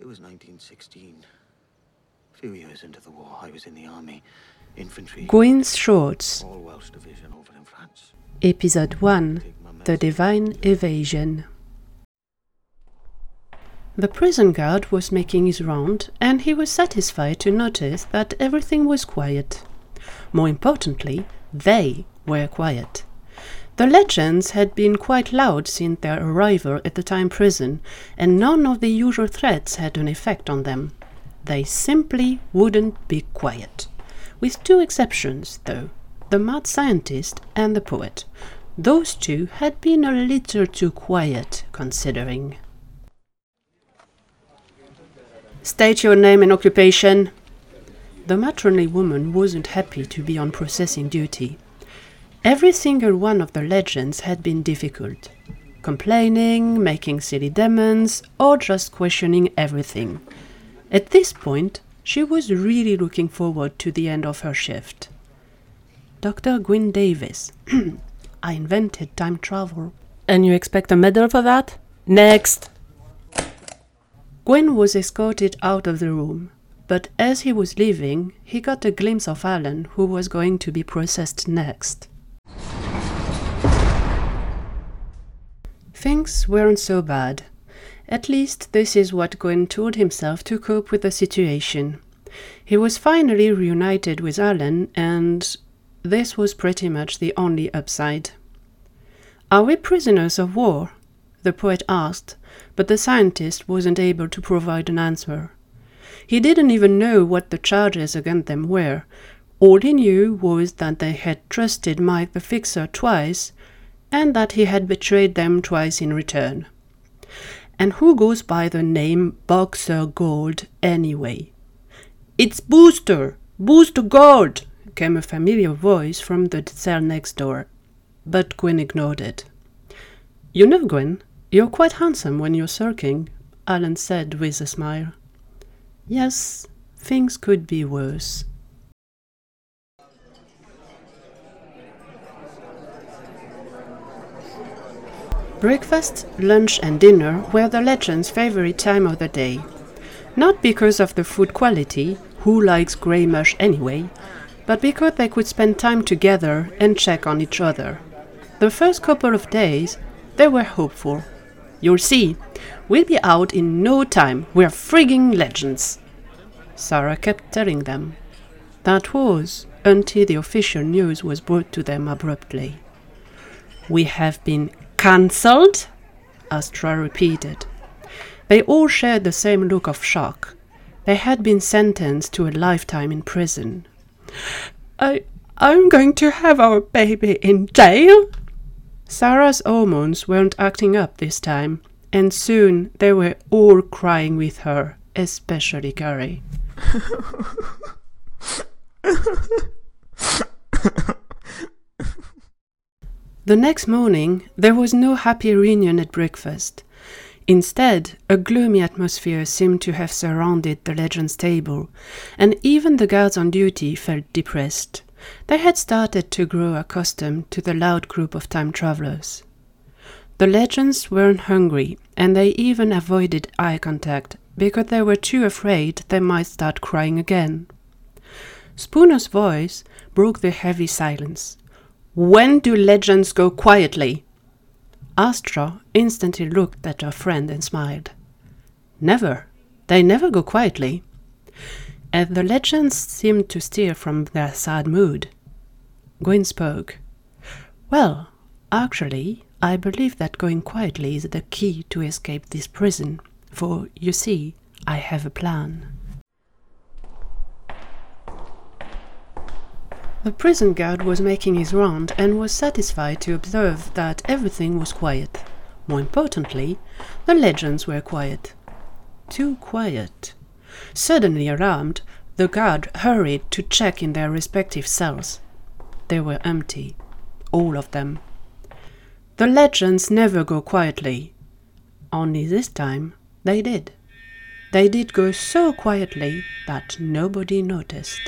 It was 1916. A few years into the war, I was in the army, infantry, Gwyn's Shorts, all Welsh division over in France. Episode 1 The. Divine Evasion. The prison guard was making his round, and he was satisfied to notice that everything was quiet. More importantly, they were quiet. The legends had been quite loud since their arrival at the time prison, and none of the usual threats had an effect on them. They simply wouldn't be quiet. With two exceptions, though the mad scientist and the poet. Those two had been a little too quiet, considering. State your name and occupation. The matronly woman wasn't happy to be on processing duty. Every single one of the legends had been difficult. Complaining, making silly demands, or just questioning everything. At this point, she was really looking forward to the end of her shift. Dr. Gwyn Davis. I invented time travel. And you expect a medal for that? Next! Gwyn was escorted out of the room, but as he was leaving, he got a glimpse of Alan, who was going to be processed next. Things weren't so bad. At least this is what Gwyn told himself to cope with the situation. He was finally reunited with Alan, and this was pretty much the only upside. Are we prisoners of war? the poet asked, but the scientist wasn't able to provide an answer. He didn't even know what the charges against them were. All he knew was that they had trusted Mike the Fixer twice, and that he had betrayed them twice in return. And who goes by the name Boxer Gold anyway? It's Booster! Booster Gold! came a familiar voice from the cell next door, but Gwyn ignored it. You know, Gwyn, you're quite handsome when you're sulking, Alan said with a smile. Yes, things could be worse. Breakfast, lunch, and dinner were the legend's favorite time of the day. Not because of the food quality, who likes grey mush anyway, but because they could spend time together and check on each other. The first couple of days, they were hopeful. You'll see, we'll be out in no time. We're frigging legends. Sara kept telling them. That was until the official news was brought to them abruptly. We have been cancelled? Astra repeated. They all shared the same look of shock. They had been sentenced to a lifetime in prison. I I'm going to have our baby in jail? Sara's hormones weren't acting up this time, and soon they were all crying with her, especially Gary. the next morning, there was no happy reunion at breakfast. Instead, a gloomy atmosphere seemed to have surrounded the Legends table, and even the guards on duty felt depressed. They had started to grow accustomed to the loud group of time travelers. The Legends weren't hungry, and they even avoided eye contact because they were too afraid they might start crying again. Spooner's voice broke the heavy silence. When do legends go quietly? Astra instantly looked at her friend and smiled. Never. They never go quietly. And the legends seemed to steer from their sad mood. Gwyn spoke. Well, actually, I believe that going quietly is the key to escape this prison, for, you see, I have a plan. The prison guard was making his round and was satisfied to observe that everything was quiet. More importantly, the legends were quiet. Too quiet. Suddenly alarmed, the guard hurried to check in their respective cells. They were empty. All of them. The legends never go quietly. Only this time they did. They did go so quietly that nobody noticed.